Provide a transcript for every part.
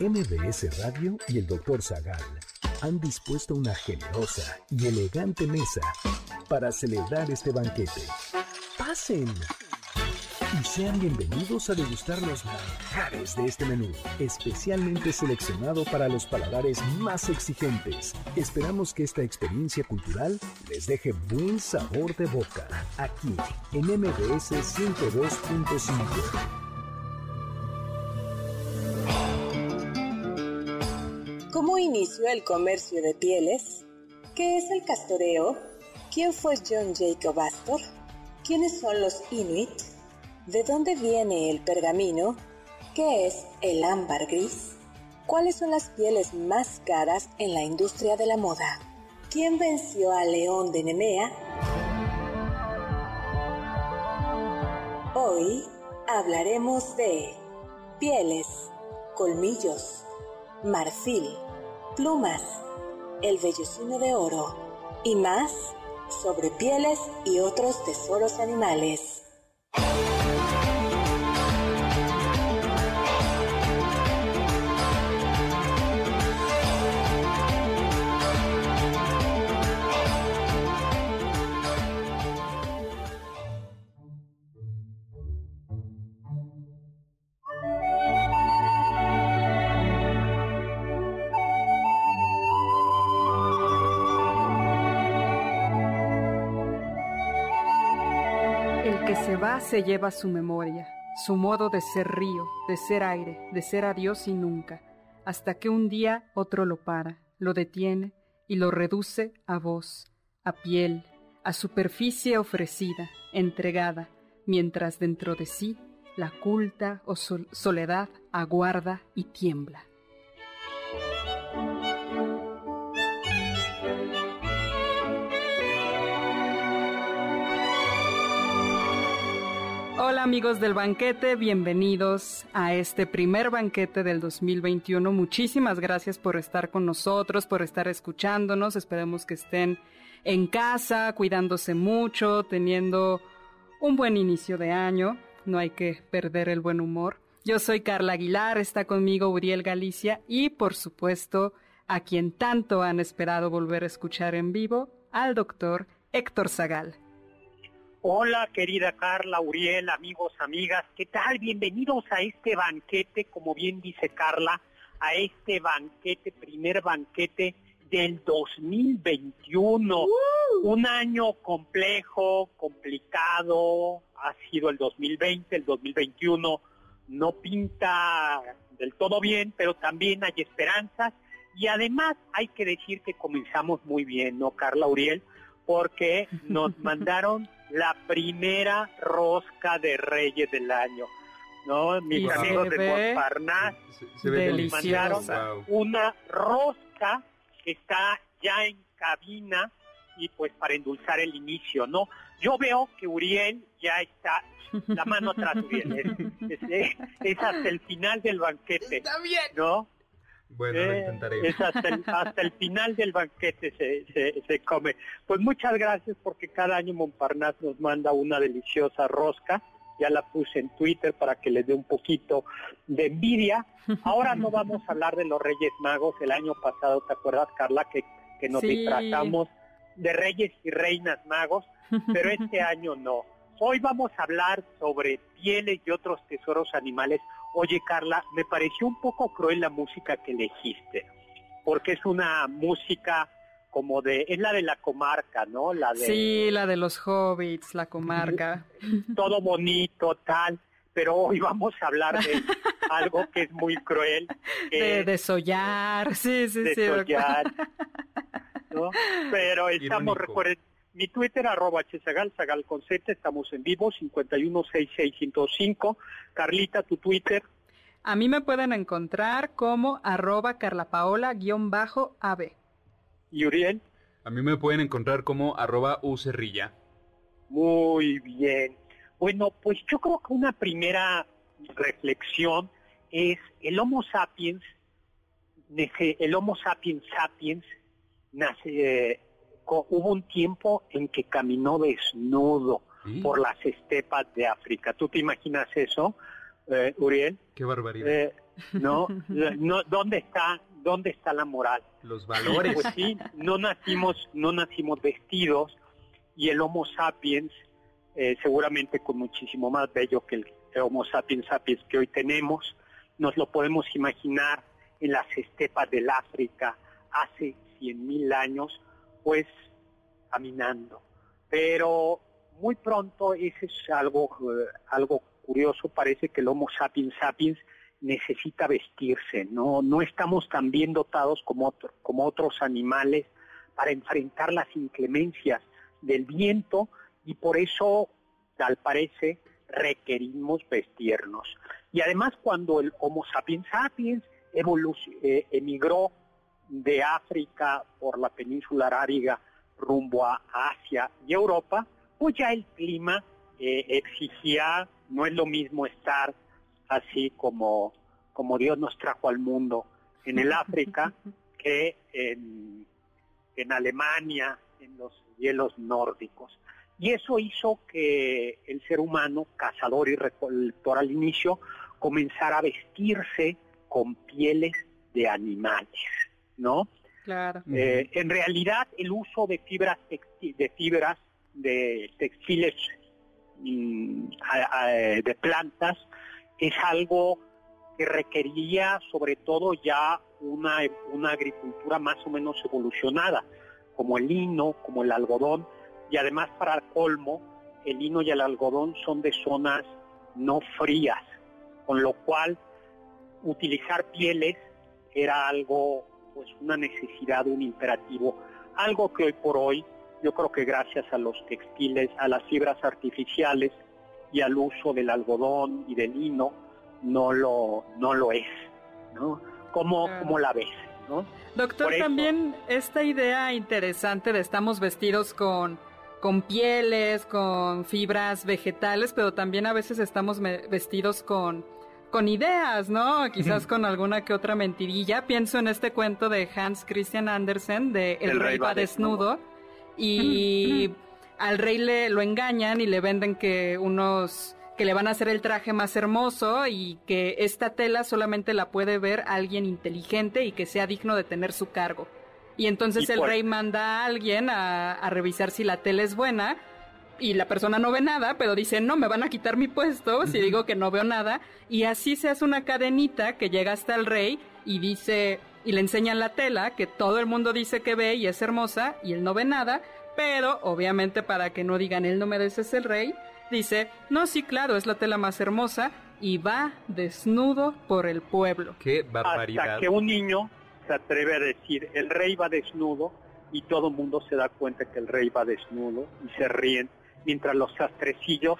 MBS Radio y el Dr. Zagal han dispuesto una generosa y elegante mesa para celebrar este banquete. ¡Pasen! Y sean bienvenidos a degustar los manjares de este menú, especialmente seleccionado para los paladares más exigentes. Esperamos que esta experiencia cultural les deje buen sabor de boca, aquí en MBS 102.5. inició el comercio de pieles? ¿Qué es el castoreo? ¿Quién fue John Jacob Astor? ¿Quiénes son los Inuit? ¿De dónde viene el pergamino? ¿Qué es el ámbar gris? ¿Cuáles son las pieles más caras en la industria de la moda? ¿Quién venció al león de Nemea? Hoy hablaremos de pieles, colmillos, marfil, plumas, el vellocino de oro y más sobre pieles y otros tesoros animales. Se lleva su memoria, su modo de ser río, de ser aire, de ser adiós y nunca, hasta que un día otro lo para, lo detiene y lo reduce a voz, a piel, a superficie ofrecida, entregada, mientras dentro de sí la culta o soledad aguarda y tiembla. Hola amigos del banquete, bienvenidos a este primer banquete del 2021. Muchísimas gracias por estar con nosotros, por estar escuchándonos. Esperemos que estén en casa, cuidándose mucho, teniendo un buen inicio de año. No hay que perder el buen humor. Yo soy Carla Aguilar, está conmigo Uriel Galicia y por supuesto a quien tanto han esperado volver a escuchar en vivo, al doctor Héctor Zagal. Hola, querida Carla, Uriel, amigos, amigas, ¿qué tal? Bienvenidos a este banquete, como bien dice Carla, a este banquete, primer banquete del 2021. Un año complejo, complicado, ha sido el 2020, el 2021 no pinta del todo bien, pero también hay esperanzas y además hay que decir que comenzamos muy bien, ¿no, Carla, Uriel? Porque nos mandaron la primera rosca de Reyes del año. ¿no? Mis amigos de Montparnasse me mandaron una rosca que está ya en cabina y pues para endulzar el inicio, ¿no? Yo veo que Uriel ya está, la mano atrás, Uriel, es, hasta el final del banquete, está bien. ¿no? Bueno, lo intentaré. Es hasta el, final del banquete se, se, come. Pues muchas gracias porque cada año Montparnasse nos manda una deliciosa rosca. Ya la puse en Twitter para que les dé un poquito de envidia. Ahora no vamos a hablar de los Reyes Magos. El año pasado, ¿te acuerdas, Carla, que, que nos tratamos de Reyes y Reinas Magos? Pero este año no. Hoy vamos a hablar sobre pieles y otros tesoros animales Oye, Carla, me pareció un poco cruel la música que elegiste, porque es una música como de, es la de la comarca, ¿no? La de, sí, la de los hobbits, la comarca. Todo bonito, tal, pero hoy vamos a hablar de algo que es muy cruel. de desollar, sí, sí, sí. Desollar, ¿no? Pero estamos, recuerden, mi Twitter, arroba hzagal, zagal con Z, estamos en vivo, 5166105. Carlita, tu Twitter. A mí me pueden encontrar como arroba carlapaola-ab. ¿Y Uriel? A mí me pueden encontrar como arroba ucerrilla. Muy bien. Bueno, pues yo creo que una primera reflexión es el Homo sapiens, el Homo sapiens sapiens nace, eh, hubo un tiempo en que caminó desnudo por las estepas de África. ¿Tú te imaginas eso, eh, Uriel? Qué barbaridad. Eh, ¿no? no ¿Dónde está dónde está la moral? Los valores. Pues sí, no nacimos, no nacimos vestidos y el Homo sapiens, eh, seguramente con muchísimo más bello que el Homo sapiens sapiens que hoy tenemos, nos lo podemos imaginar en las estepas del África hace cien mil años, pues caminando. Pero muy pronto, ese es algo, eh, algo curioso, parece que el Homo sapiens sapiens necesita vestirse, no, no estamos tan bien dotados como, como otros animales para enfrentar las inclemencias del viento y por eso, tal parece, requerimos vestirnos. Y además cuando el Homo sapiens sapiens eh, emigró de África por la península arábiga rumbo a Asia y Europa, pues ya el clima eh, exigía, no es lo mismo estar así como, como Dios nos trajo al mundo en el África que en, en Alemania, en los hielos nórdicos. Y eso hizo que el ser humano, cazador y recolector al inicio, comenzara a vestirse con pieles de animales, ¿no? Claro. Eh, en realidad, el uso de fibras, de fibras de textiles mm, de plantas es algo que requería sobre todo ya una, una agricultura más o menos evolucionada, como el lino, como el algodón, y además para el colmo, el lino y el algodón son de zonas no frías, con lo cual utilizar pieles era algo, pues una necesidad, un imperativo, algo que hoy por hoy, yo creo que gracias a los textiles, a las fibras artificiales y al uso del algodón y del lino, no lo, no lo es, ¿no? ¿Cómo, la ves? ¿no? Doctor, también esta idea interesante de estamos vestidos con, con pieles, con fibras vegetales, pero también a veces estamos vestidos con con ideas, ¿no? Quizás con alguna que otra mentirilla. Pienso en este cuento de Hans Christian Andersen de El, rey, va desnudo, y al rey le lo engañan y le venden que unos que le van a hacer el traje más hermoso y que esta tela solamente la puede ver alguien inteligente y que sea digno de tener su cargo. Y entonces el rey manda a alguien a, a revisar si la tela es buena y la persona no ve nada, pero dice, no, me van a quitar mi puesto si digo que no veo nada. Y así se hace una cadenita que llega hasta el rey y dice, y le enseñan la tela que todo el mundo dice que ve y es hermosa y él no ve nada, pero obviamente para que no digan él no merece ser rey, dice, no, sí, claro, es la tela más hermosa y va desnudo por el pueblo. Qué barbaridad. Hasta que un niño se atreve a decir, el rey va desnudo y todo el mundo se da cuenta que el rey va desnudo y se ríen mientras los sastrecillos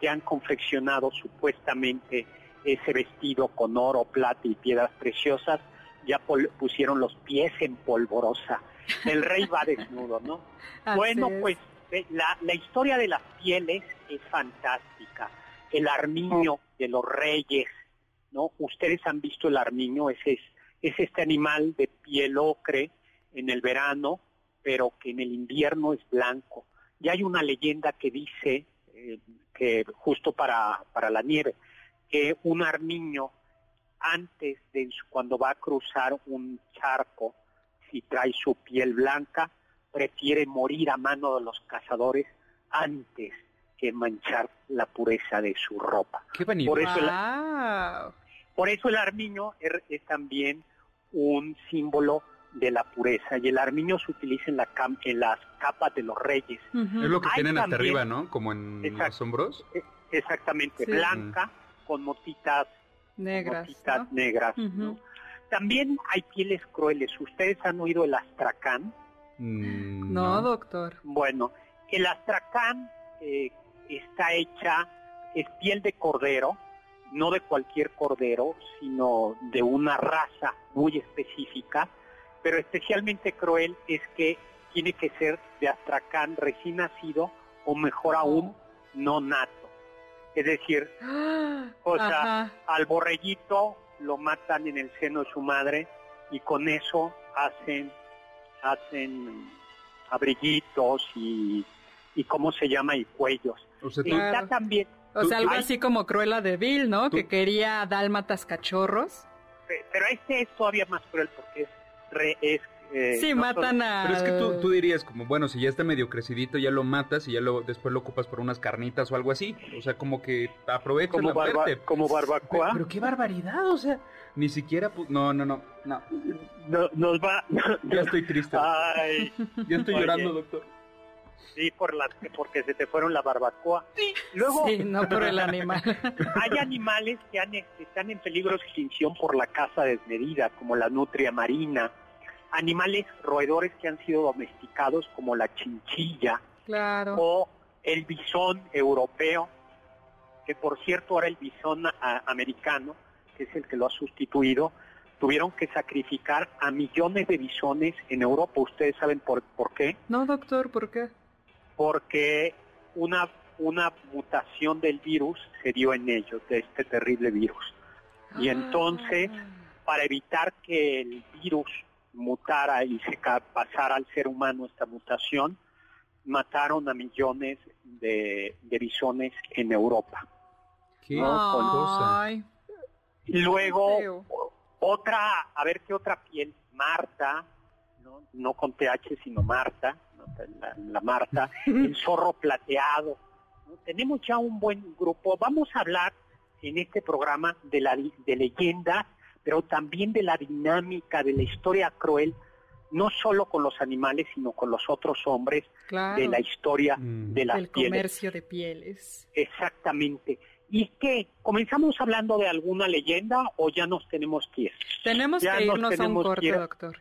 que han confeccionado supuestamente ese vestido con oro, plata y piedras preciosas, ya pusieron los pies en polvorosa. El rey va desnudo, ¿no? bueno, pues la, la, historia de las pieles es fantástica. El armiño de los reyes, ¿no? Ustedes han visto el armiño, ese es, es este animal de piel ocre en el verano, pero que en el invierno es blanco. Y hay una leyenda que dice eh, que justo para, para la nieve, que un armiño antes de cuando va a cruzar un charco, si trae su piel blanca, prefiere morir a mano de los cazadores antes que manchar la pureza de su ropa. Qué por eso, el, por eso el armiño es también un símbolo de la pureza y el armiño se utiliza en, la en las capas de los reyes. Es lo que tienen hasta arriba, ¿no? Como en los hombros. E, exactamente, blanca con motitas negras. negras También hay pieles crueles. ¿Ustedes han oído el astracán? Mm, no, doctor. Bueno, el astracán eh, está hecha, es piel de cordero, no de cualquier cordero, sino de una raza muy específica pero especialmente cruel es que tiene que ser de astracán recién nacido o mejor aún no nato. Es decir, o sea, al borreguito lo matan en el seno de su madre y con eso hacen hacen abriguitos y, y cómo se llama y cuellos. O sea, también o sea, algo así como Cruella de Vil, ¿no? Que quería dálmatas cachorros. pero este es todavía más cruel porque es, re, es eh, sí, matan a... Pero es que tú, tú, dirías como, bueno, si ya está medio crecidito, ya lo matas y ya lo después lo ocupas por unas carnitas o algo así. O sea, como que aprovecha como la Como barbacoa. Pero, qué barbaridad, o sea, ni siquiera... No, no, no, no. nos va... ya estoy triste. Ay. Ya estoy llorando, doctor. Sí, por la, porque se te fueron la barbacoa. Sí, Luego, sí, no por el animal. hay animales que, han, que están en peligro de extinción por la caza desmedida, como la nutria marina, animales roedores que han sido domesticados como la chinchilla claro. o el bisón europeo, que por cierto ahora el bisón americano, que es el que lo ha sustituido, tuvieron que sacrificar a millones de bisones en Europa. ¿Ustedes saben por, por qué? No, doctor, ¿por qué? Porque una, una mutación del virus se dio en ellos, de este terrible virus. Y ah. entonces, para evitar que el virus mutara y se pasara al ser humano esta mutación, mataron a millones de, de bisones en Europa. ¿Qué cosa? Luego, otra, a ver qué otra piel, Marta, no, no con TH, sino Marta, la, Marta, el zorro plateado. Tenemos ya un buen grupo. Vamos a hablar en este programa de, la, de leyendas pero también de la dinámica, de la historia cruel, no solo con los animales, sino con los otros hombres, de la historia mm. de las El comercio de pieles. Exactamente. ¿Y qué? ¿Comenzamos hablando de alguna leyenda o ya nos tenemos que ir? Tenemos que irnos a un corte, doctor.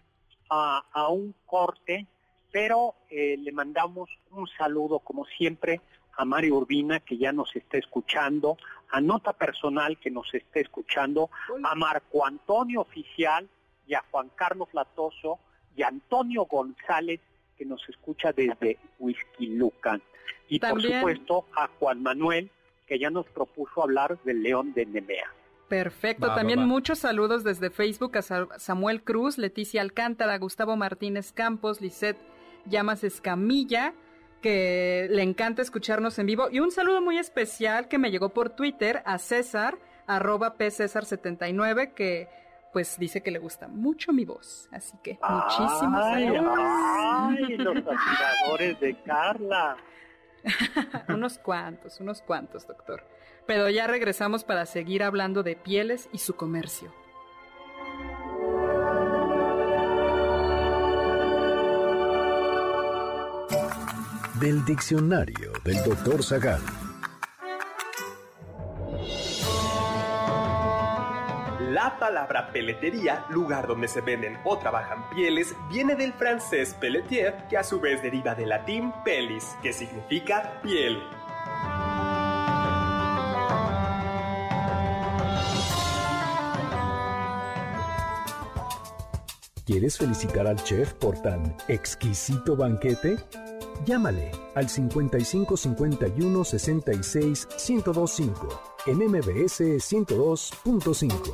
A, un corte, pero eh, le mandamos un saludo, como siempre, a Mario Urbina, que ya nos está escuchando, a Nota Personal, que nos está escuchando, a Marco Antonio Oficial y a Juan Carlos Latoso y a Antonio González, que nos escucha desde Whisky Lucan. Y por supuesto a Juan Manuel, que ya nos propuso hablar del León de Nemea. Perfecto, también muchos saludos desde Facebook a Samuel Cruz, Leticia Alcántara, Gustavo Martínez Campos, Lisette Llamas Escamilla, que le encanta escucharnos en vivo. Y un saludo muy especial que me llegó por Twitter a César, arroba pcesar79, que pues dice que le gusta mucho mi voz. Así que muchísimas saludos. Ay, los admiradores de Carla. unos cuantos, unos cuantos, doctor. Pero ya regresamos para seguir hablando de pieles y su comercio. Del diccionario del doctor Zagal. La palabra peletería, lugar donde se venden o trabajan pieles, viene del francés pelletier, que a su vez deriva del latín pelis, que significa piel. ¿Quieres felicitar al chef por tan exquisito banquete? Llámale al 55 51 66 1025 en MBS 102.5.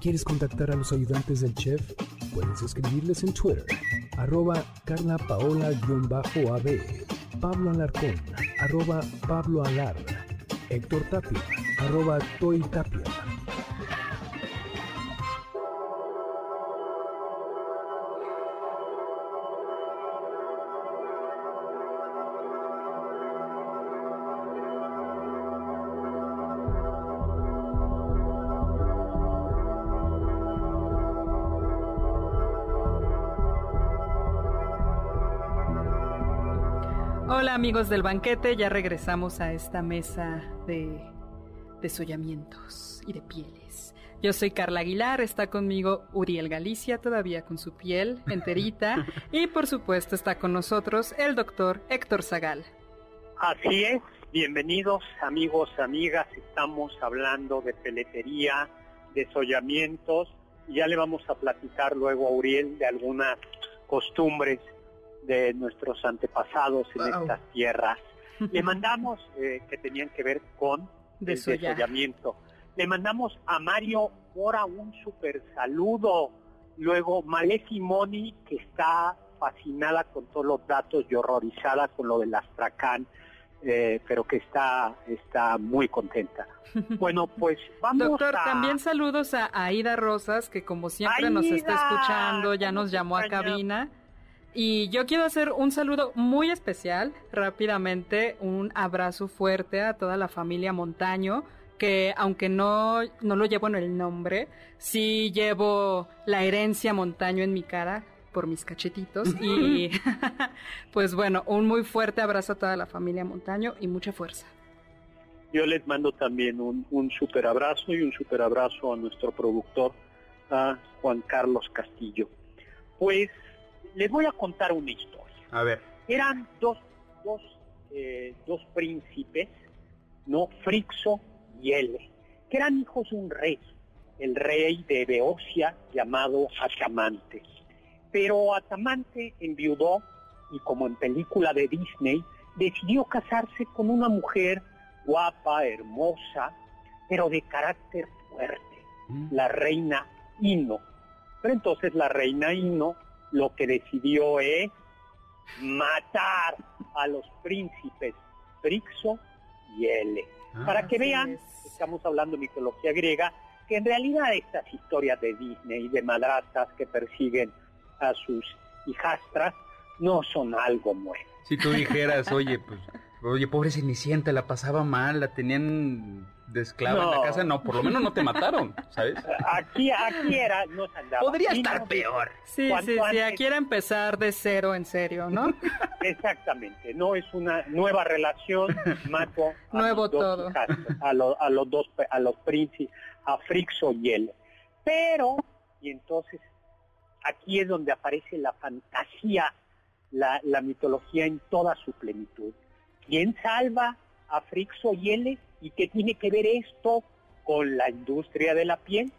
¿Quieres contactar a los ayudantes del chef? Puedes escribirles en Twitter, arroba Carla Paola-AB, Pablo Alarcón, arroba Pablo Alar, Héctor Tapia, arroba Toy Tapia. Amigos del banquete, ya regresamos a esta mesa de desollamientos y de pieles. Yo soy Carla Aguilar, está conmigo Uriel Galicia, todavía con su piel enterita, y por supuesto está con nosotros el doctor Héctor Zagal. Así es, bienvenidos amigos, amigas, estamos hablando de peletería, desollamientos, y ya le vamos a platicar luego a Uriel de algunas costumbres de nuestros antepasados en estas tierras. Le mandamos eh, que tenían que ver con el desollamiento. Le mandamos a Mario Mora un super saludo. Luego Malé Simoni, que está fascinada con todos los datos y horrorizada con lo del astracán. eh, pero que está, está muy contenta. Bueno, pues vamos Doctor, a... también saludos a Aida Rosas, que como siempre nos está escuchando, ya ¿cómo nos llamó a cabina. Y yo quiero hacer un saludo muy especial, rápidamente, un abrazo fuerte a toda la familia Montaño, que aunque no, no lo llevo en el nombre, sí llevo la herencia Montaño en mi cara por mis cachetitos. y pues bueno, un muy fuerte abrazo a toda la familia Montaño y mucha fuerza. Yo les mando también un, un super abrazo y un super abrazo a nuestro productor, a Juan Carlos Castillo. Pues les voy a contar una historia. A ver. Eran dos, dos, eh, dos príncipes, ¿no? Frixo y Ele, que eran hijos de un rey, el rey de Beocia llamado Atamante. Pero Atamante enviudó y como en película de Disney, decidió casarse con una mujer guapa, hermosa, pero de carácter fuerte, Mm. la reina Ino. Pero entonces la reina Ino lo que decidió es matar a los príncipes Frixo y Ele. Ah. Para que vean, es. estamos hablando de mitología griega, que en realidad estas historias de Disney, de madrastas que persiguen a sus hijastras, no son algo nuevo. Si tú dijeras, oye, pues, oye, pobre Cenicienta, la pasaba mal, la tenían de esclava en la No. casa, no, por lo menos no te mataron, ¿sabes? Aquí, aquí era, no andaba. Podría estar peor. Sí, sí, sí, aquí era empezar de cero en serio, ¿no? Exactamente, no es una nueva relación, mato a Nuevo dos todo. a, lo- a los dos, a los príncipes, a Frixo y él. Pero, y entonces, aquí es donde aparece la fantasía, la, la mitología en toda su plenitud. ¿Quién salva a Frixo y él? ¿Y qué tiene que ver esto con la industria de la piel?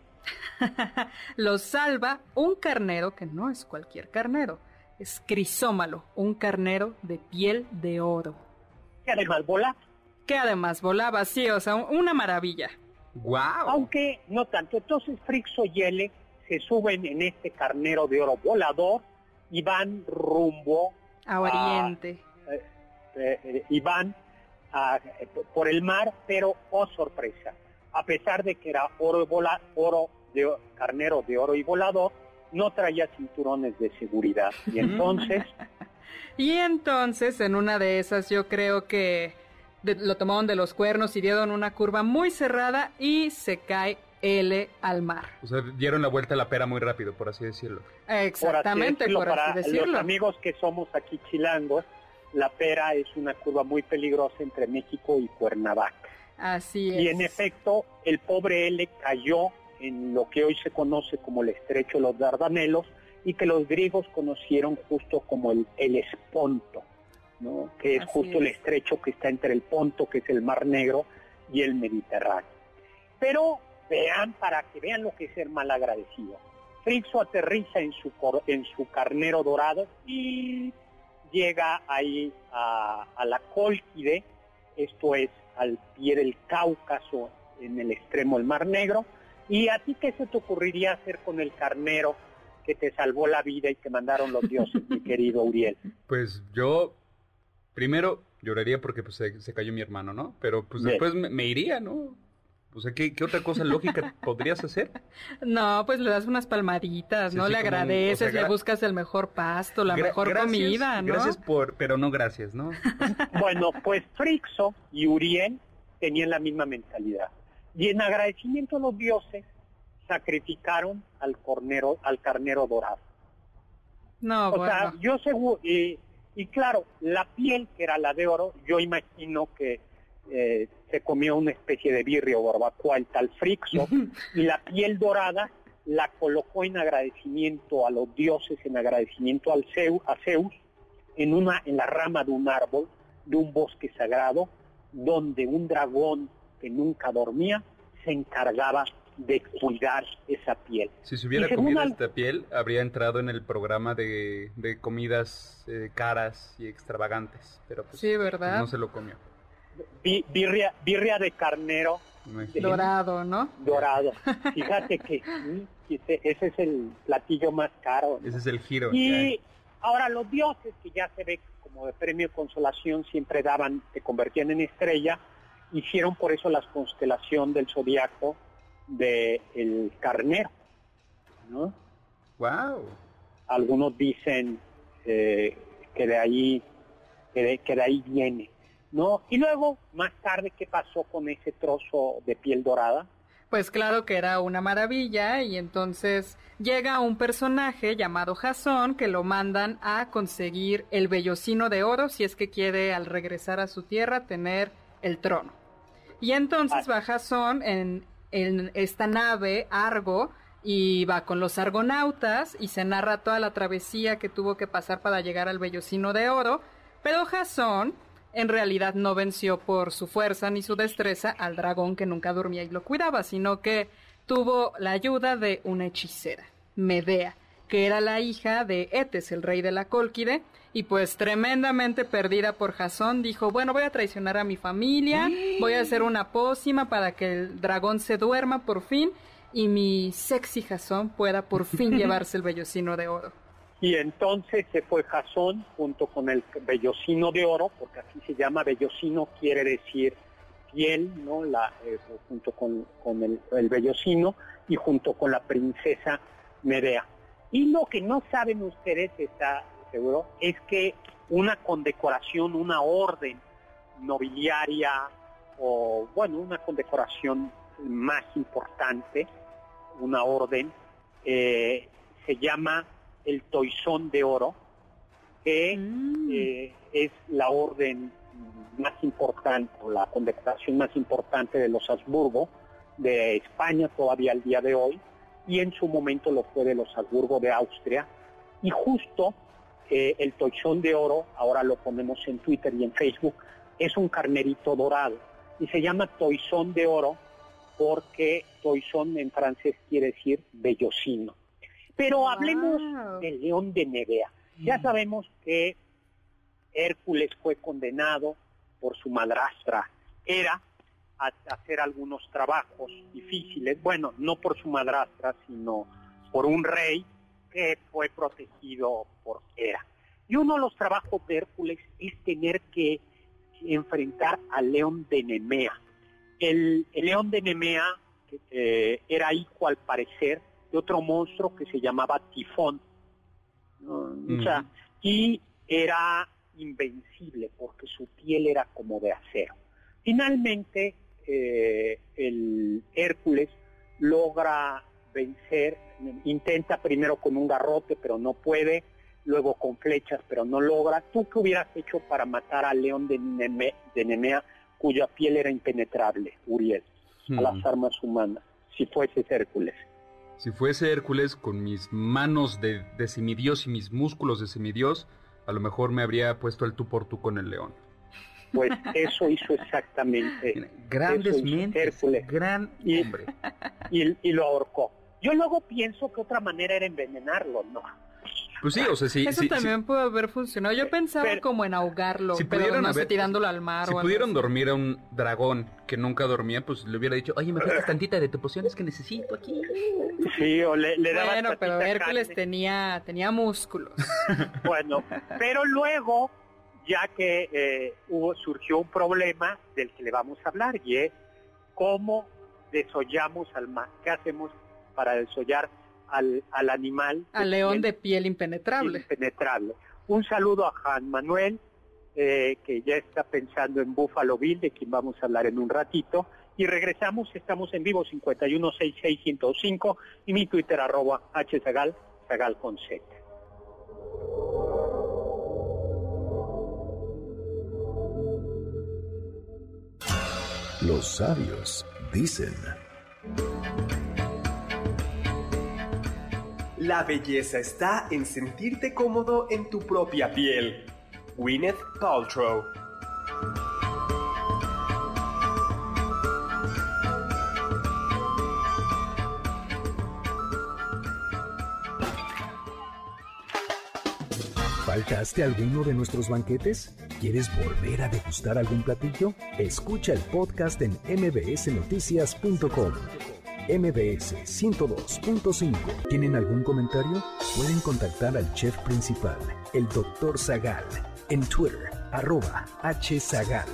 Lo salva un carnero que no es cualquier carnero. Es Crisómalo, un carnero de piel de oro. Que además vola, Que además volaba así, o sea, una maravilla. ¡Guau! Aunque no tanto. Entonces Frixo y Ele se suben en este carnero de oro volador y van rumbo, A Oriente. eh, eh, y van a- por el mar, pero oh sorpresa, a pesar de que era oro, y vola, oro de carnero de oro y volador, no traía cinturones de seguridad. Y entonces, Y entonces, en una de esas, yo creo que de- lo tomaron de los cuernos y dieron una curva muy cerrada y se cae L al mar. O sea, dieron la vuelta a la pera muy rápido, por así decirlo. Exactamente, decirlo, por para así decirlo. los amigos que somos aquí chilangos, la pera es una curva muy peligrosa entre México y Cuernavaca. Así es. Y en efecto, el pobre L cayó en lo que hoy se conoce como el estrecho de los Dardanelos y que los griegos conocieron justo como el, el Esponto, ¿no? que es Así justo el es. estrecho que está entre el Ponto, que es el Mar Negro, y el Mediterráneo. Pero vean, para que vean lo que es ser mal agradecido. Frixo aterriza en su, en su carnero dorado y llega ahí a, a la Cólquide, esto es al pie del Cáucaso, en el extremo del Mar Negro. ¿Y a ti qué se te ocurriría hacer con el carnero que te salvó la vida y que mandaron los dioses, mi querido Uriel? Pues yo, primero, lloraría porque pues, se, se cayó mi hermano, ¿no? Pero pues después me, me iría, ¿no? O sea, ¿qué, qué otra cosa lógica podrías hacer? No, pues le das unas palmaditas, Sí, ¿no? sí, le como un- o agradeces, sea, le buscas el mejor pasto, la mejor gracias, comida, ¿no? Gracias por, pero no gracias, ¿no? Bueno, pues Frixo y Uriel tenían la misma mentalidad. Y en agradecimiento a los dioses, sacrificaron al, cornero, al carnero dorado. No, o bueno. sea, yo seguro, y, y claro, la piel, que era la de oro, yo imagino que eh, se comió una especie de birria o barbacoa el tal Frixo, y la piel dorada la colocó en agradecimiento a los dioses, en agradecimiento al Zeus, a Zeus, en, una, en la rama de un árbol, de un bosque sagrado, donde un dragón que nunca dormía se encargaba de cuidar esa piel. Si se hubiera comido al- esta piel, habría entrado en el programa de, de comidas eh, caras y extravagantes. Pero pues, Sí, ¿verdad? no se lo comió. Bi- birria, birria de carnero Imagínate. Dorado, ¿no? dorado. Fíjate que mm, ese, ese es el platillo más caro. ¿no? Ese es el giro. Y ahora los dioses, que ya se ve como de premio consolación siempre daban, te convertían en estrella, hicieron por eso la constelación del zodiaco del el carnero, ¿no? Wow. Algunos dicen eh, que de ahí que de, que de ahí viene, ¿no? Y luego más tarde qué pasó con ese trozo de piel dorada, pues claro que era una maravilla y entonces llega un personaje llamado Jasón que lo mandan a conseguir el vellocino de oro si es que quiere al regresar a su tierra tener el trono. Y entonces va Jasón en, en esta nave Argo y va con los argonautas y se narra toda la travesía que tuvo que pasar para llegar al vellocino de oro, pero Jasón en realidad no venció por su fuerza ni su destreza al dragón que nunca dormía y lo cuidaba, sino que tuvo la ayuda de una hechicera, Medea, que era la hija de Etes, el rey de la Cólquide, y pues tremendamente perdida por Jasón, dijo, bueno, voy a traicionar a mi familia, voy a hacer una pócima para que el dragón se duerma por fin y mi sexy Jasón pueda por fin llevarse el vellocino de oro. Y entonces se fue Jasón junto con el vellocino de oro, porque así se llama vellocino, quiere decir piel, ¿no? La, eh, junto con, el, el, vellocino y junto con la princesa Medea. Y lo que no saben ustedes, está seguro, es que una condecoración, una orden nobiliaria o, bueno, una condecoración más importante, una orden, eh, se llama el Toisón de Oro, que mm. eh, es la orden más importante, o la condecoración más importante de los Habsburgo de España todavía al día de hoy, y en su momento lo fue de los Habsburgo de Austria, y justo eh, el Toisón de Oro, ahora lo ponemos en Twitter y en Facebook, es un carnerito dorado, y se llama Toisón de Oro porque Toisón en francés quiere decir bellocino. Pero hablemos del león de Nevea. Ya mm. sabemos que Hércules fue condenado por su madrastra Era a hacer algunos trabajos difíciles, bueno, no por su madrastra, sino por un rey que fue protegido por Hera. Y uno de los trabajos de Hércules es tener que enfrentar al león de Nemea. El, león de Nemea eh, era hijo, al parecer, de otro monstruo que se llamaba Tifón. y era invencible porque su piel era como de acero. Finalmente, eh, el Hércules logra vencer, intenta primero con un garrote, pero no puede, luego con flechas, pero no logra. ¿Tú qué hubieras hecho para matar al león de, de Nemea, cuya piel era impenetrable, Uriel, a las armas humanas, si fueses Hércules? Si fuese Hércules con mis manos de, semidios y mis músculos de semidios, a lo mejor me habría puesto el tú por tú con el león. Pues eso hizo exactamente. Grandes mentes, Hércules. gran hombre. Y, y, lo ahorcó. Yo luego pienso que otra manera era envenenarlo, ¿no? Pues sí, o sea, sí. Eso también puede haber funcionado. Yo pensaba como en ahogarlo, si pero no sé, tirándolo al mar. Si pudieron dormir a un dragón que nunca dormía, pues le hubiera dicho, oye, me prestas tantita de tu pociones que necesito aquí. Sí, o le, le daba Bueno, pero Hércules tenía, tenía músculos. bueno, pero luego, ya que eh, hubo, surgió un problema del que le vamos a hablar, y es cómo desollamos al mar. ¿Qué hacemos para desollar al, al animal. Al león de piel impenetrable. Impenetrable. Un saludo a Juan Manuel, eh, que ya está pensando en Buffalo Bill, de quien vamos a hablar en un ratito. Y regresamos, estamos en vivo 5166105 y mi Twitter arroba hzagal, zagal con Z. Los sabios dicen... La belleza está en sentirte cómodo en tu propia piel. Gwyneth Paltrow. ¿Faltaste alguno de nuestros banquetes? ¿Quieres volver a degustar algún platillo? Escucha el podcast en mbsnoticias.com. MBS 102.5. ¿Tienen algún comentario? Pueden contactar al chef principal, el Dr. Zagal, En Twitter, arroba hzagal.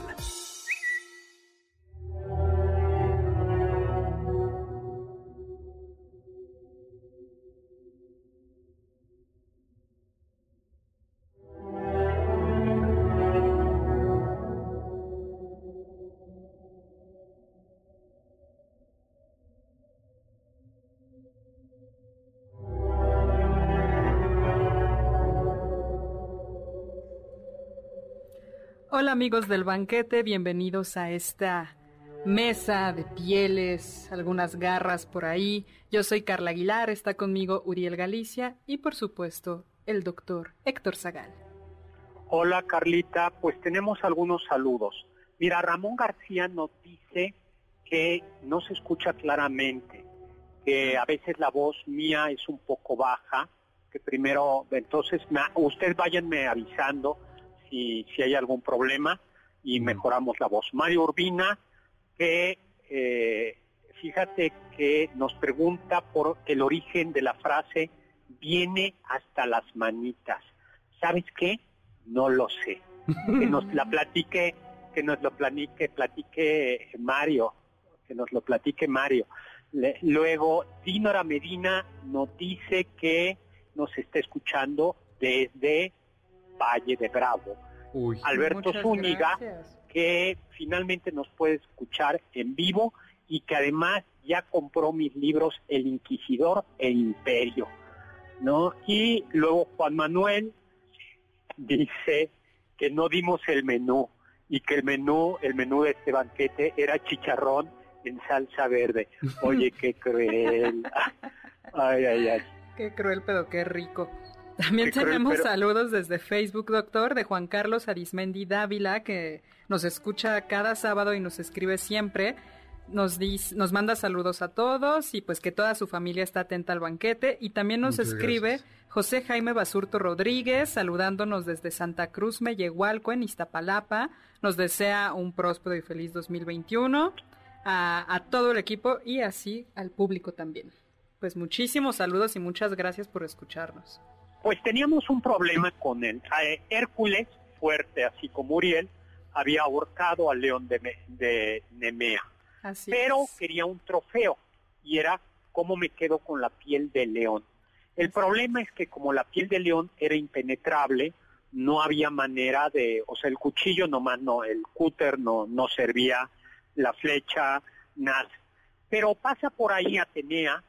Amigos del banquete, bienvenidos a esta mesa de pieles, algunas garras por ahí. Yo soy Carla Aguilar, está conmigo Uriel Galicia y por supuesto el doctor Héctor Zagal. Hola Carlita, pues tenemos algunos saludos. Mira, Ramón García nos dice que no se escucha claramente, que a veces la voz mía es un poco baja, que primero, entonces ustedes váyanme avisando si, si hay algún problema y mejoramos la voz. Mario Urbina, que eh, fíjate que nos pregunta por el origen de la frase viene hasta las manitas. ¿Sabes qué? No lo sé. Que nos la platique, que nos lo platique, platique Mario, que nos lo platique Mario. Le, luego, Dinora Medina nos dice que nos está escuchando desde Valle de Bravo. Uy. Alberto Zúñiga, gracias. que finalmente nos puede escuchar en vivo y que además ya compró mis libros El Inquisidor e Imperio, ¿no? Y luego Juan Manuel dice que no dimos el menú y que el menú, el menú de este banquete era chicharrón en salsa verde. Oye, qué cruel. Ay, ay, ay. Qué cruel, pero qué rico. También cruel, tenemos pero- saludos desde Facebook, doctor, de Juan Carlos Arismendi Dávila, que nos escucha cada sábado y nos escribe siempre. Nos, dice, nos manda saludos a todos y pues que toda su familia está atenta al banquete. Y también nos Muchas escribe gracias. José Jaime Basurto Rodríguez, saludándonos desde Santa Cruz, Mellehualco, en Iztapalapa. Nos desea un próspero y feliz 2021 a, a todo el equipo y así al público también. Pues muchísimos saludos y muchas gracias por escucharnos. Pues teníamos un problema con él. Hércules, fuerte así como Uriel, había ahorcado al león de, Me- de Nemea, Así pero es. quería un trofeo y era cómo me quedo con la piel del león. El problema es que como la piel del león era impenetrable, no había manera de, o sea, el cuchillo nomás no, el cúter no, no servía, la flecha, nada. Pero pasa por ahí Atenea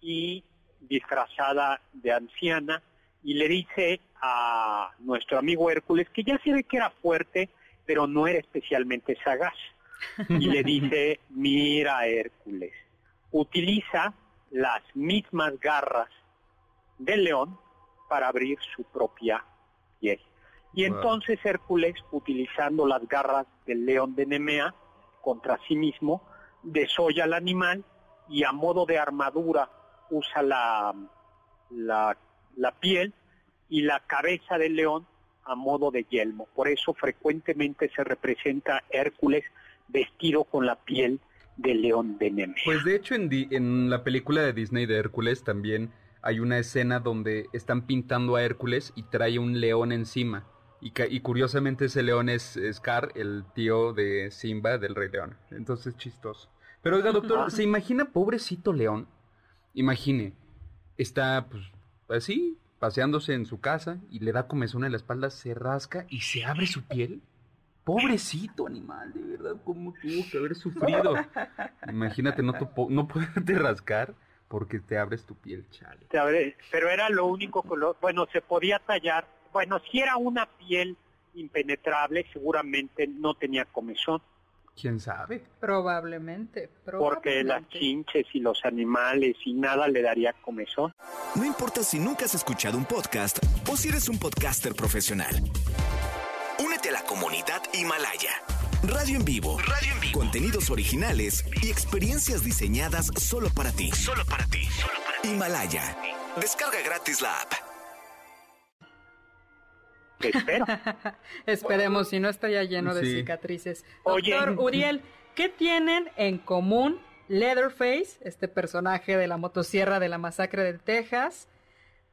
y disfrazada de anciana y le dice a nuestro amigo Hércules que ya se ve que era fuerte, pero no era especialmente sagaz. Y le dice, mira Hércules, utiliza las mismas garras del león para abrir su propia piel. Y Wow. entonces Hércules, utilizando las garras del león de Nemea contra sí mismo, desolla al animal y a modo de armadura usa la, la, la piel y la cabeza del león a modo de yelmo. Por eso frecuentemente se representa a Hércules vestido con la piel del león de Nemea. Pues de hecho en, Di- en la película de Disney de Hércules también hay una escena donde están pintando a Hércules y trae un león encima. Y, y curiosamente ese león es Scar, el tío de Simba del Rey León. Entonces chistoso. Pero oiga, doctor, ¿se imagina pobrecito león? Imagine, está pues así, paseándose en su casa y le da comezón en la espalda, se rasca y se abre su piel. Pobrecito animal, de verdad, cómo tuvo que haber sufrido. Imagínate no, no poderte rascar porque te abres tu piel, chale. Pero era lo único color, bueno, se podía tallar, bueno, si era una piel impenetrable, seguramente no tenía comezón, ¿Quién sabe? Probablemente, porque las chinches y los animales y nada le daría comezón. No importa si nunca has escuchado un podcast o si eres un podcaster profesional. Únete a la comunidad Himalaya. Radio en vivo. Radio en vivo. Contenidos originales y experiencias diseñadas solo para ti. Solo para ti. Himalaya. Descarga gratis la app. Espero. Esperemos, si no estaría lleno de Sí. cicatrices. Oye. Doctor Uriel, ¿qué tienen en común Leatherface, este personaje de la motosierra de la masacre de Texas,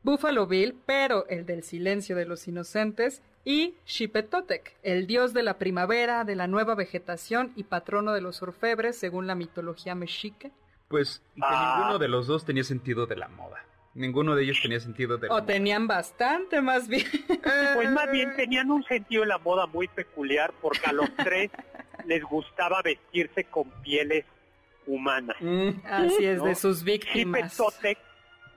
Buffalo Bill, pero el del silencio de los inocentes, y Xipetotec, el dios de la primavera, de la nueva vegetación y patrono de los orfebres, según la mitología mexica. Pues que Ah. ninguno de los dos tenía sentido de la moda. Ninguno de ellos tenía sentido de la O moda. tenían bastante más bien. Pues más bien tenían un sentido de la moda muy peculiar porque a los tres les gustaba vestirse con pieles humanas. Mm, Así es, ¿no? de sus víctimas. Xipetotec,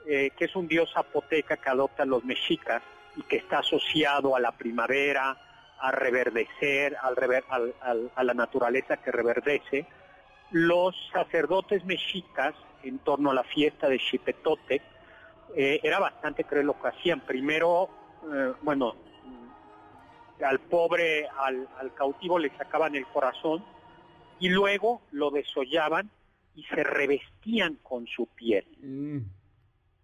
eh, que es un dios zapoteca que adoptan los mexicas y que está asociado a la primavera, a reverdecer, al rever- al- al- a la naturaleza que reverdece. Los sacerdotes mexicas, en torno a la fiesta de Xipetotec, eh, era bastante cruel lo que hacían. Primero, eh, bueno, al pobre, al, al cautivo le sacaban el corazón y luego lo desollaban y se revestían con su piel. mm,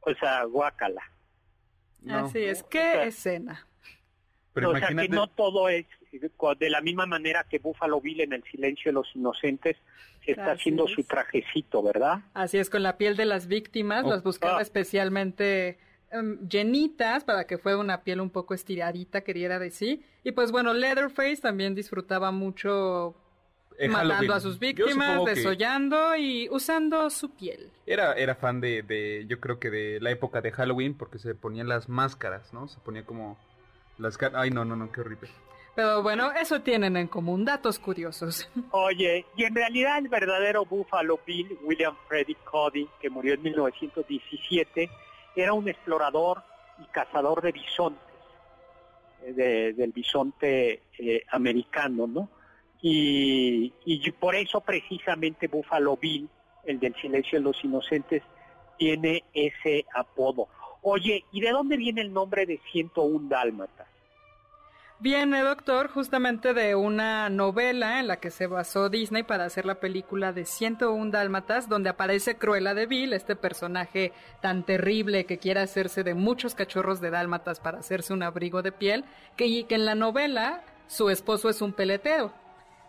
O sea, guácala. no. Así es, O qué sea, escena. Pero o sea, imagínate, que no todo es de la misma manera que Buffalo Bill en El silencio de los inocentes se está Así haciendo es. su trajecito, ¿verdad? Así es, con la piel de las víctimas, Oh. las buscaba Ah. especialmente em, llenitas para que fuera una piel un poco estiradita, quería decir. Y pues bueno, Leatherface también disfrutaba mucho en matando Halloween. a sus víctimas, desollando y usando su piel. Era, era fan de, de, yo creo que de la época de Halloween porque se ponían las máscaras, ¿no? Se ponía como las caras... Ay, no, no, no, qué horrible. Pero bueno, eso tienen en común, datos curiosos. Oye, y en realidad el verdadero Buffalo Bill, William Freddy Cody, que murió en 1917, era un explorador y cazador de bisontes, eh, de- del bisonte eh, americano, ¿no? Y, y por eso precisamente Buffalo Bill, el del silencio de los inocentes, tiene ese apodo. Oye, ¿y de dónde viene el nombre de 101 dálmatas? Viene, doctor, justamente de una novela en la que se basó Disney para hacer la película de 101 Dálmatas, donde aparece Cruella de Vil, este personaje tan terrible que quiere hacerse de muchos cachorros de dálmatas para hacerse un abrigo de piel, que, y que en la novela su esposo es un peletero.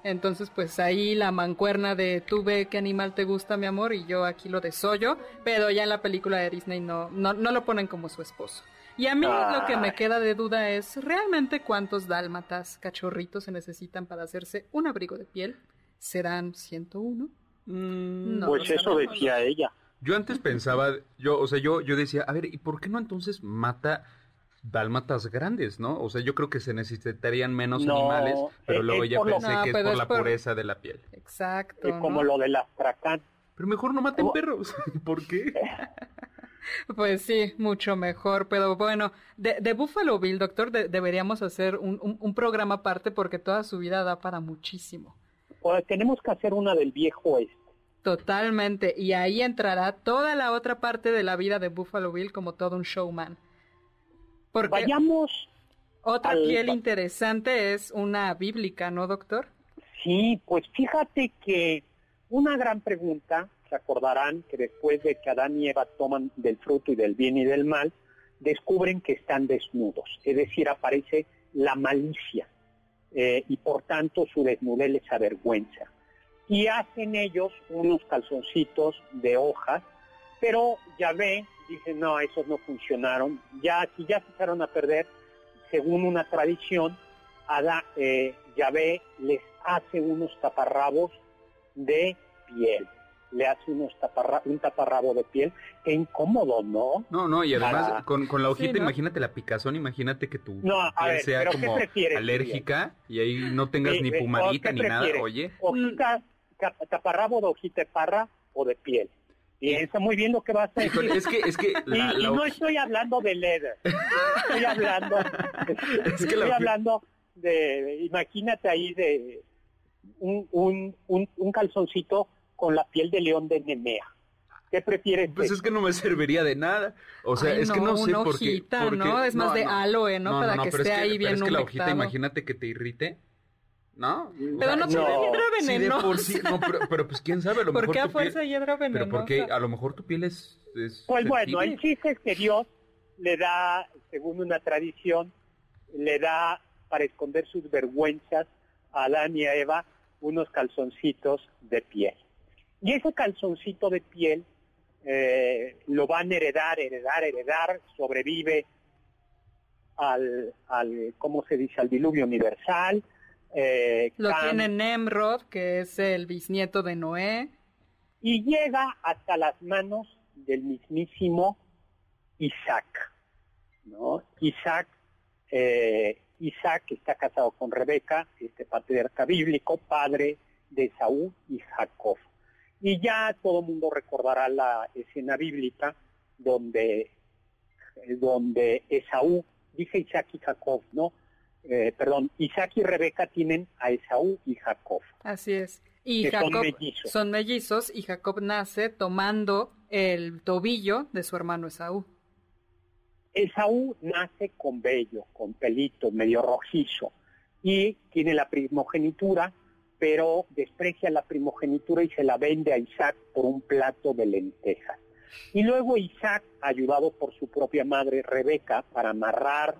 Entonces, pues ahí la mancuerna de tú ve qué animal te gusta, mi amor, y yo aquí lo desollo, pero ya en la película de Disney no, no, no lo ponen como su esposo. Y a mí lo que me queda de duda es realmente cuántos dálmatas cachorritos se necesitan para hacerse un abrigo de piel. ¿Serán 101? No pues eso sabemos. decía ella. Yo antes pensaba, yo, o sea, yo, yo decía, a ver, ¿y por qué no entonces mata dálmatas grandes, no? O sea, yo creo que se necesitarían menos No, animales, pero es- luego ya pensé No, que es por es la por- pureza de la piel. Exacto. como ¿no? lo del astracán. Pero mejor no maten perros. ¿Por qué? Pues sí, mucho mejor. Pero bueno, de, de Buffalo Bill, doctor, de- deberíamos hacer un, un- un programa aparte porque toda su vida da para muchísimo. Tenemos que hacer una del viejo oeste. Totalmente. Y ahí entrará toda la otra parte de la vida de Buffalo Bill como todo un showman. Porque Vayamos, otra al- piel interesante es una bíblica, ¿no, doctor? sí, pues fíjate que una gran pregunta, se acordarán que después de que Adán y Eva toman del fruto y del bien y del mal, descubren que están desnudos, es decir, aparece la malicia eh, y por tanto su desnudez les avergüenza. Y hacen ellos unos calzoncitos de hojas, pero ya ve, dicen, no, esos no funcionaron, ya, si ya se echaron a perder, según una tradición, Ada, eh, Yahvé les hace unos taparrabos de piel. Le hace unos taparra- un taparrabo de piel. Qué incómodo, ¿no? No, no, y además Para- con, con la hojita, Sí, ¿no? imagínate la picazón, imagínate que tu No, a piel ver, sea ¿pero qué como prefieres, alérgica y ahí no tengas Sí, ni pumadita ¿o ni nada, oye. Hojita, taparrabo de hojita de parra o de piel. Piensa muy bien lo que vas a decir. Híjole, es que, es que Y, la, y la no estoy hablando de leather, estoy hablando, Es que estoy la hablando de, imagínate ahí de un, un, un, un calzoncito con la piel de león de Nemea. ¿Qué prefieres? Pues es que no me serviría de nada. O sea, Ay, es que no, no sé una por qué. ¿no? Es más de aloe, ¿no? Para que pero esté es ahí pero bien es que la hojita, humectado. imagínate que te irrite. ¿No? Pero no tiene No. hiedra Sí, de venenosa. por sí. No, pero, pero pues quién sabe, a lo ¿Por mejor qué a piel- fuerza hiedra venenosa? Pero porque a lo mejor tu piel es. es Pues bueno, sensible. el chiste es que Dios le da, según una tradición, le da para esconder sus vergüenzas a Adán y a Eva unos calzoncitos de piel. Y ese calzoncito de piel eh, lo van a heredar, heredar, heredar, sobrevive al, al ¿cómo se dice?, al diluvio universal. Eh, lo tiene Nemrod, que es el bisnieto de Noé. Y llega hasta las manos del mismísimo Isaac. ¿no? Isaac, eh, Isaac está casado con Rebeca, este patriarca bíblico, padre de Saúl y Jacob. Y ya todo el mundo recordará la escena bíblica donde, donde Esaú, dice Isaac y Jacob, ¿no? Eh, perdón, Isaac y Rebeca tienen a Esaú y Jacob. Así es. Y Jacob son mellizos. son mellizos y Jacob nace tomando el tobillo de su hermano Esaú. Esaú nace con vello, con pelito, medio rojizo, y tiene la primogenitura, pero desprecia la primogenitura y se la vende a Isaac por un plato de lentejas. Y luego Isaac, ayudado por su propia madre Rebeca para amarrar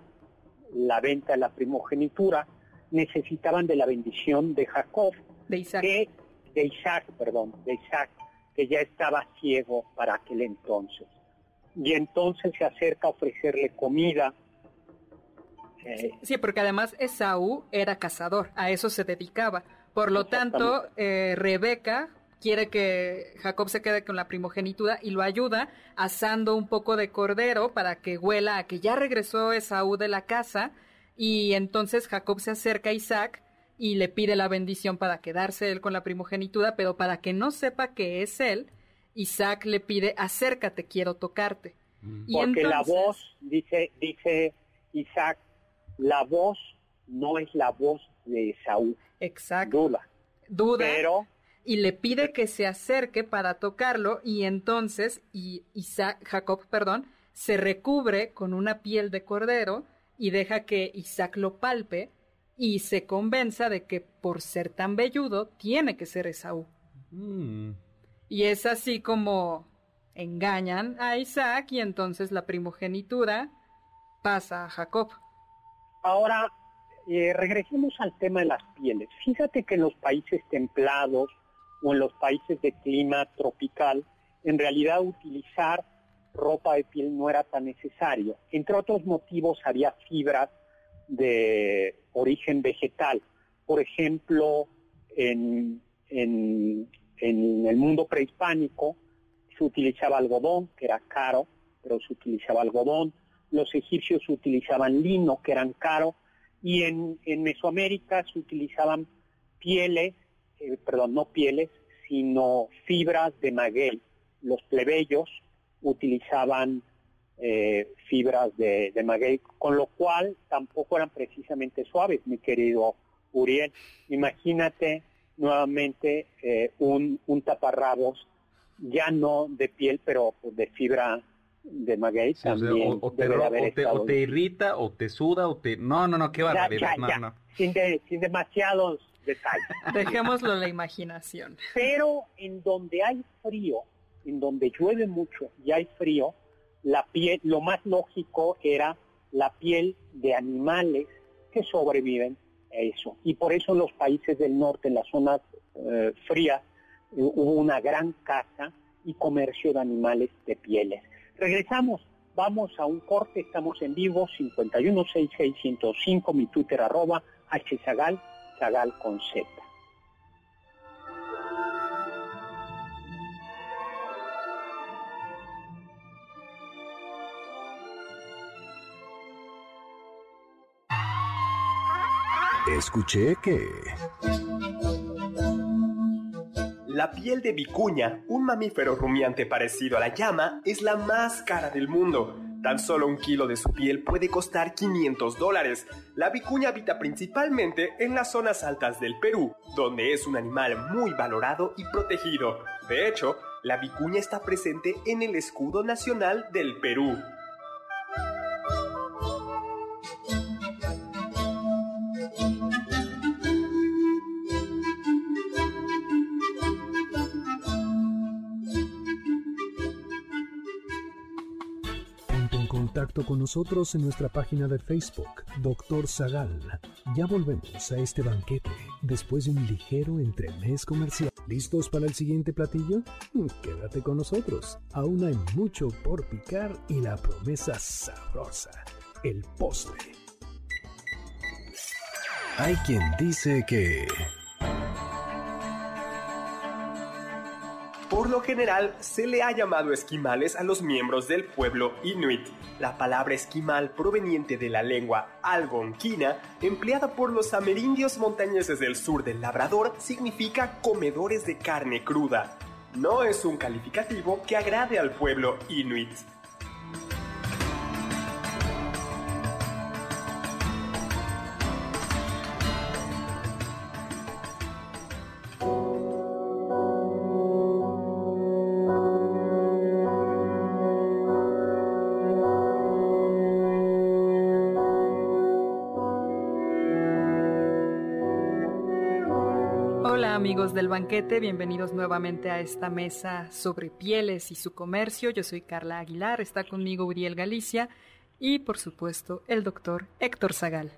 la venta de la primogenitura, necesitaban de la bendición de Jacob, de Isaac, de Isaac, perdón, de Isaac, que ya estaba ciego para aquel entonces. Y entonces se acerca a ofrecerle comida. sí, porque además Esaú era cazador, a eso se dedicaba. Por lo tanto, eh, Rebeca quiere que Jacob se quede con la primogenitura y lo ayuda asando un poco de cordero para que huela a que ya regresó Esaú de la casa y entonces Jacob se acerca a Isaac y le pide la bendición para quedarse él con la primogenitura, pero para que no sepa que es él, Isaac le pide acércate, quiero tocarte. Mm. Porque la voz, dice, dice Isaac, la voz no es la voz de Esaú. Exacto. Duda. Duda. Pero y le pide que se acerque para tocarlo y entonces y Isaac, Jacob, perdón, se recubre con una piel de cordero y deja que Isaac lo palpe y se convenza de que por ser tan velludo tiene que ser Esaú. Mm. Y es así como engañan a Isaac y entonces la primogenitura pasa a Jacob. Ahora, eh, regresemos al tema de las pieles. Fíjate que en los países templados, o en los países de clima tropical, en realidad utilizar ropa de piel no era tan necesario. Entre otros motivos había fibras de origen vegetal. Por ejemplo, en, el mundo prehispánico se utilizaba algodón, que era caro, pero se utilizaba algodón. Los egipcios utilizaban lino, que eran caro. Y en, en Mesoamérica se utilizaban pieles eh, perdón, no pieles, sino fibras de maguey. Los plebeyos utilizaban eh, fibras de, maguey, con lo cual tampoco eran precisamente suaves, mi querido Uriel. Imagínate nuevamente eh, un, un taparrabos, ya no de piel, pero de fibra de maguey también. O, te, irrita, o te suda, o te... No, no, no, qué barbaridad. Sin, sin demasiados detalles. Dejémoslo a la imaginación. Pero en donde hay frío, en donde llueve mucho y hay frío, la piel, lo más lógico era la piel de animales que sobreviven a eso. Y por eso en los países del norte, en las zonas eh, frías, eh, hubo una gran caza y comercio de animales de pieles. Regresamos, vamos a un corte, estamos en vivo, 5166105, mi Twitter arroba, hzagal, zagal con Z. Escuché que... La piel de vicuña, un mamífero rumiante parecido a la llama, es la más cara del mundo. Tan solo un kilo de su piel puede costar 500 dólares. La vicuña habita principalmente en las zonas altas del Perú, donde es un animal muy valorado y protegido. De hecho, la vicuña está presente en el escudo nacional del Perú. Nosotros en nuestra página de Facebook, Doctor Zagal. Ya volvemos a este banquete después de un ligero entremés comercial. ¿Listos para el siguiente platillo? Mm, quédate con nosotros. Aún hay mucho por picar y la promesa sabrosa, el postre. Hay quien dice que... Por lo general, se le ha llamado esquimales a los miembros del pueblo inuit. La palabra esquimal proveniente de la lengua algonquina, empleada por los amerindios montañeses del sur del Labrador, significa comedores de carne cruda. No es un calificativo que agrade al pueblo inuit. Amigos del banquete, bienvenidos nuevamente a esta mesa sobre pieles y su comercio. Yo soy Carla Aguilar, está conmigo Uriel Galicia y por supuesto el doctor Héctor Zagal.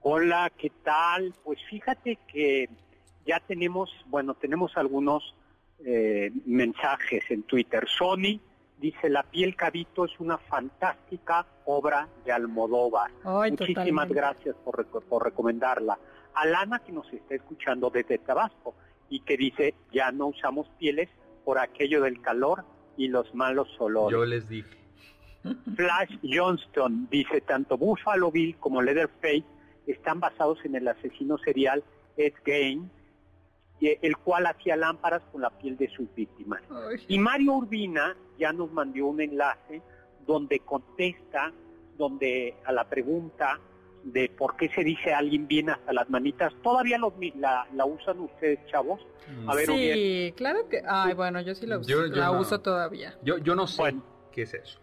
Hola, ¿qué tal? Pues fíjate que ya tenemos, bueno, tenemos algunos eh, mensajes en Twitter. Sony dice, La piel cabito es una fantástica obra de Almodóvar. Muchísimas gracias por, por recomendarla. Alana que nos está escuchando desde Tabasco y que dice, ya no usamos pieles por aquello del calor y los malos olores. Yo les dije. Flash Johnston dice, tanto Buffalo Bill como Leatherface están basados en el asesino serial Ed Gein, el cual hacía lámparas con la piel de sus víctimas. Y Mario Urbina ya nos mandó un enlace donde contesta, donde a la pregunta de por qué se dice alguien bien hasta las manitas. ¿Todavía la, la usan ustedes, chavos? A ver, sí, claro que... Ay, bueno, yo sí la uso, la uso todavía. Yo, yo no sé qué es eso.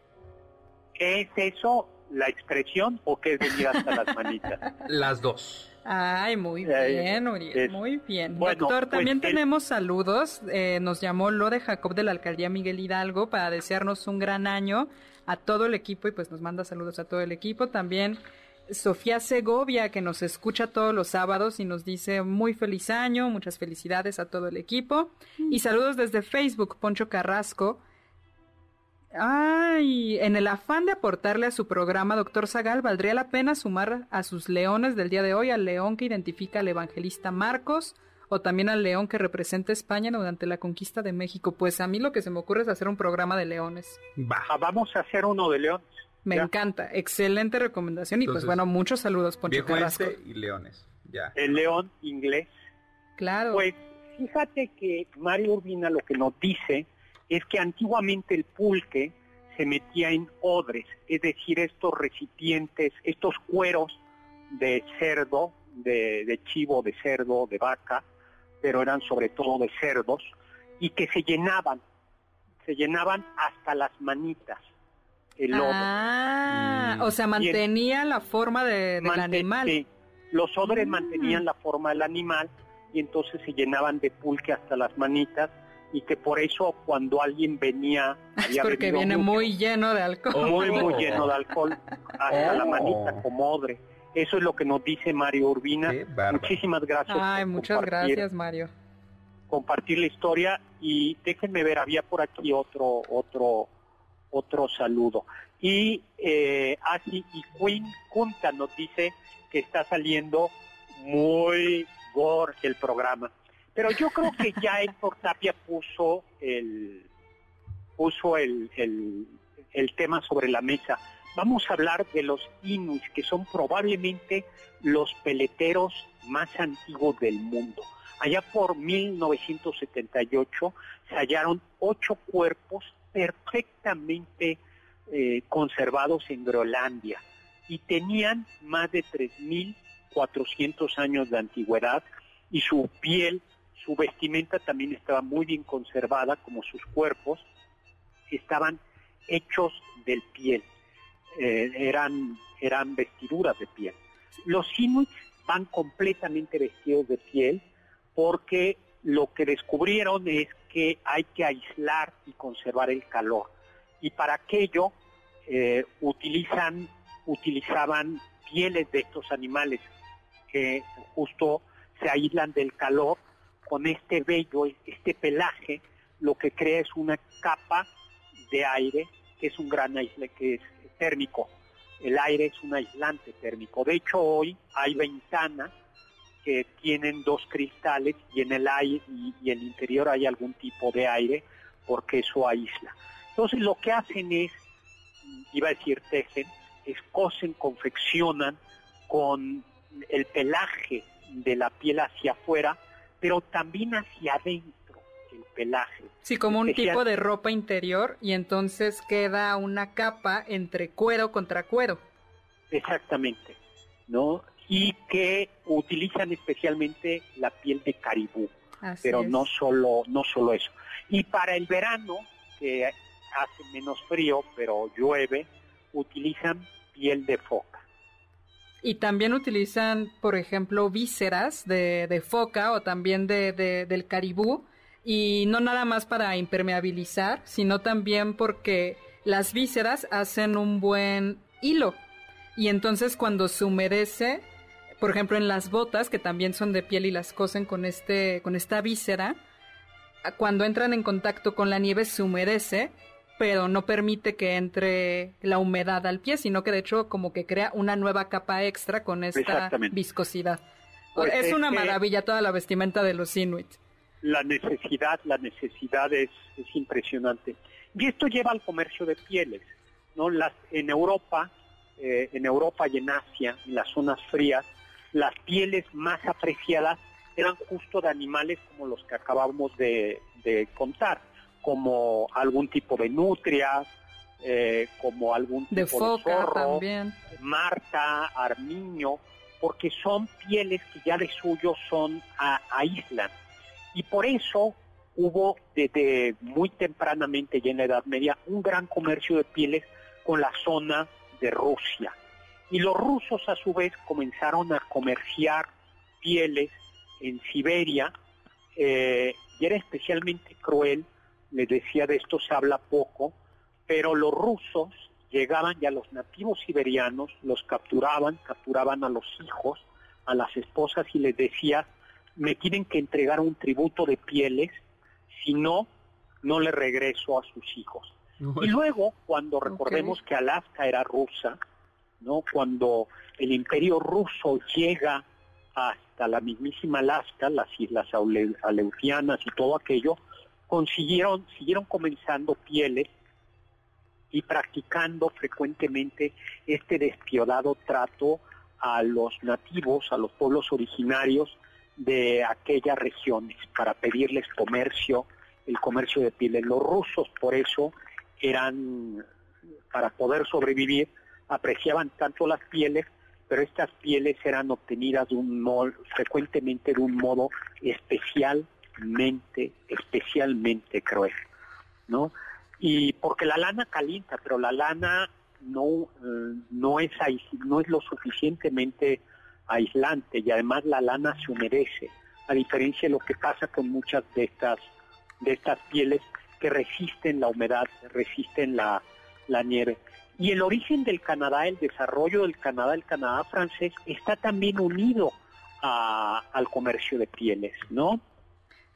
¿Qué es eso? ¿La expresión o qué es venir hasta las manitas? Las dos. Ay, muy bien, Uriel, muy bien. Doctor, pues, también tenemos saludos. Eh, nos llamó Lo de Jacob de la Alcaldía Miguel Hidalgo para desearnos un gran año a todo el equipo y pues nos manda saludos a todo el equipo. También Sofía Segovia, que nos escucha todos los sábados y nos dice muy feliz año, muchas felicidades a todo el equipo. Mm. Y saludos desde Facebook, Poncho Carrasco. Ay, en el afán de aportarle a su programa, doctor Zagal, ¿valdría la pena sumar a sus leones del día de hoy al león que identifica al evangelista Marcos o también al león que representa España durante la conquista de México? Pues a mí lo que se me ocurre es hacer un programa de leones. vamos a hacer uno de leones. Me encanta, excelente recomendación y pues bueno, muchos saludos Poncho Carrasco. y leones, ya. El león inglés. Claro. Pues fíjate que Mario Urbina lo que nos dice es que antiguamente el pulque se metía en odres, es decir, estos recipientes, estos cueros de cerdo, de, de chivo, de cerdo, de vaca, pero eran sobre todo de cerdos, y que se llenaban, se llenaban hasta las manitas el Ah, o sea, mantenía la forma de, del animal. Sí, los odres mm. mantenían la forma del animal y entonces se llenaban de pulque hasta las manitas y que por eso cuando alguien venía es porque viene muy lleno de alcohol. Muy muy lleno de alcohol hasta la manita oh. como odre. Eso es lo que nos dice Mario Urbina. Muchísimas gracias ay muchas gracias Mario. compartir la historia y déjenme ver había por aquí otro otro otro saludo. Y eh, así y Queen Junta nos dice que está saliendo muy gore el programa. Pero yo creo que ya Héctor Tapia puso el puso el, el, el tema sobre la mesa. Vamos a hablar de los Inuits, que son probablemente los peleteros más antiguos del mundo. Allá por 1978 se hallaron ocho cuerpos perfectamente eh, conservados en Groenlandia y tenían más de 3.400 años de antigüedad y su piel, su vestimenta también estaba muy bien conservada, como sus cuerpos, estaban hechos de piel, eh, eran, eran vestiduras de piel. Los inuits van completamente vestidos de piel porque lo que descubrieron es que hay que aislar y conservar el calor. Y para aquello eh, utilizan, utilizaban pieles de estos animales que justo se aíslan del calor con este vello, este pelaje, lo que crea es una capa de aire que es un gran aisle que es térmico. El aire es un aislante térmico. De hecho, hoy hay ventanas que tienen dos cristales y en el aire y, y el interior hay algún tipo de aire porque eso aísla. Entonces lo que hacen es, iba a decir tejen, es cosen, confeccionan con el pelaje de la piel hacia afuera, pero también hacia adentro el pelaje. Sí, como un tipo de ropa interior y entonces queda una capa entre cuero contra cuero. Exactamente, ¿no? Y que utilizan especialmente la piel de caribú, pero no solo no solo eso. Y para el verano que hace menos frío, pero llueve, utilizan piel de foca. Y también utilizan, por ejemplo, vísceras de, foca o también de, del caribú. Y no nada más para impermeabilizar, sino también porque las vísceras hacen un buen hilo. Y entonces cuando se humedece, por ejemplo en las botas, que también son de piel y las cosen con, este, con esta víscera, cuando entran en contacto con la nieve se humedece pero no permite que entre la humedad al pie, sino que de hecho como que crea una nueva capa extra con esta viscosidad. Pues es, una maravilla toda la vestimenta de los Inuit. La necesidad, la necesidad es, impresionante. Y esto lleva al comercio de pieles, ¿no? Las, en Europa, eh, en Europa y en Asia, en las zonas frías, las pieles más apreciadas eran justo de animales como los que acabamos de contar como algún tipo de nutrias, eh, como algún tipo de, foca también. marta, armiño, porque son pieles que ya de suyo son a, aíslan. Y por eso hubo desde muy tempranamente y en la Edad Media un gran comercio de pieles con la zona de Rusia. Y los rusos a su vez comenzaron a comerciar pieles en Siberia eh, y era especialmente cruel les decía de esto se habla poco, pero los rusos llegaban ya los nativos siberianos, los capturaban, capturaban a los hijos, a las esposas y les decía, me tienen que entregar un tributo de pieles, si no, no le regreso a sus hijos. Y luego, cuando recordemos que Alaska era rusa, ¿no? Cuando el imperio ruso llega hasta la mismísima Alaska, las islas Aleutianas y todo aquello, consiguieron, siguieron comenzando pieles y practicando frecuentemente este despiadado trato a los nativos, a los pueblos originarios de aquellas regiones para pedirles comercio, el comercio de pieles. Los rusos por eso eran, para poder sobrevivir, apreciaban tanto las pieles, pero estas pieles eran obtenidas de un frecuentemente de un modo especial mente especialmente cruel, ¿no? Y porque la lana calienta, pero la lana no, eh, no, es, no es lo suficientemente aislante y además la lana se humedece, a diferencia de lo que pasa con muchas de estas, de estas pieles que resisten la humedad, resisten la nieve. Y el origen del Canadá, el desarrollo del Canadá, el Canadá francés, está también unido a, al comercio de pieles, ¿no?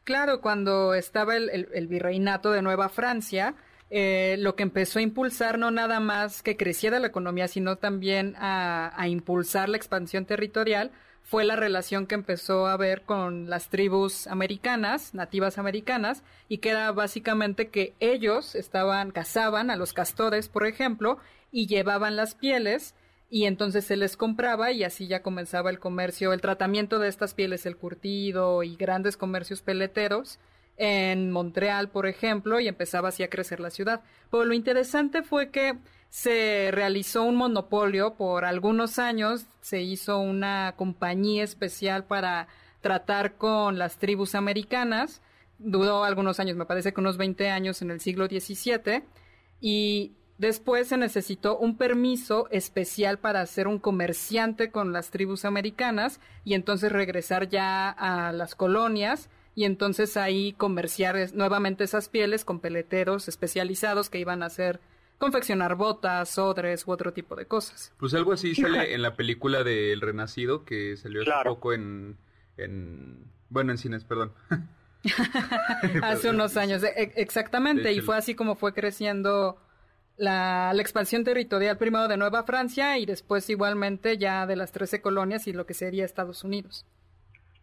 Claro, cuando estaba el, virreinato de Nueva Francia, eh, lo que empezó a impulsar no nada más que creciera la economía, sino también a, a, impulsar la expansión territorial, fue la relación que empezó a haber con las tribus americanas, nativas americanas, y que era básicamente que ellos estaban, cazaban a los castores, por ejemplo, y llevaban las pieles y entonces se les compraba y así ya comenzaba el comercio, el tratamiento de estas pieles, el curtido y grandes comercios peleteros en Montreal, por ejemplo, y empezaba así a crecer la ciudad. Pero lo interesante fue que se realizó un monopolio por algunos años, se hizo una compañía especial para tratar con las tribus americanas, duró algunos años, me parece que unos 20 años en el siglo XVII, y Después se necesitó un permiso especial para ser un comerciante con las tribus americanas y entonces regresar ya a las colonias y entonces ahí comerciar nuevamente esas pieles con peleteros especializados que iban a hacer confeccionar botas, odres u otro tipo de cosas. Pues algo así sale en la película de El Renacido que salió hace poco en, en Bueno, en cines, perdón. Hace unos años, e, e, exactamente, y fue así como fue creciendo la, la, expansión territorial primero de Nueva Francia y después igualmente ya de las 13 colonias y lo que sería Estados Unidos.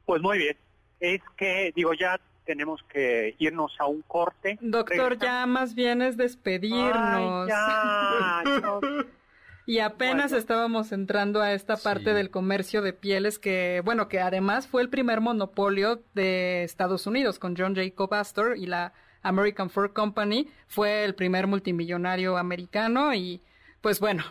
Pues muy bien, es que digo ya tenemos que irnos a un corte. Doctor, ya más bien es despedirnos. ya, Y apenas estábamos entrando a esta parte del comercio de pieles que, bueno, que además fue el primer monopolio de Estados Unidos con John Jacob Astor y la American Fur Company. Fue el primer multimillonario americano y, pues bueno,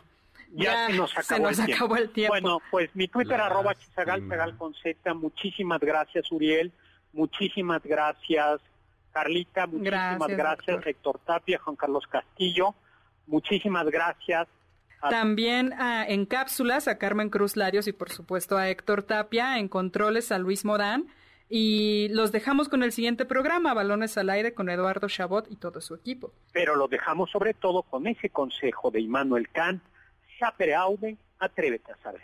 ya, se nos, acabó, el tiempo. Bueno, pues mi Twitter arroba chisagal, con Z. Muchísimas gracias, Uriel. Muchísimas gracias, Carlita. Muchísimas gracias, Héctor Tapia, Juan Carlos Castillo. Muchísimas gracias también en cápsulas a Carmen Cruz Larios y por supuesto a Héctor Tapia, en controles a Luis Modán. Y los dejamos con el siguiente programa, Balones al Aire, con Eduardo Chabot y todo su equipo. Pero lo dejamos sobre todo con ese consejo de Immanuel Kant, sapere aude, atrévete a saber.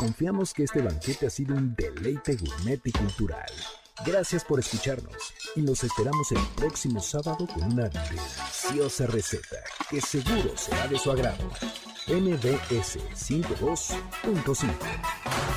Confiamos que este banquete ha sido un deleite gourmet y cultural. Gracias por escucharnos y nos esperamos el próximo sábado con una deliciosa receta que seguro será de su agrado. MBS 52.5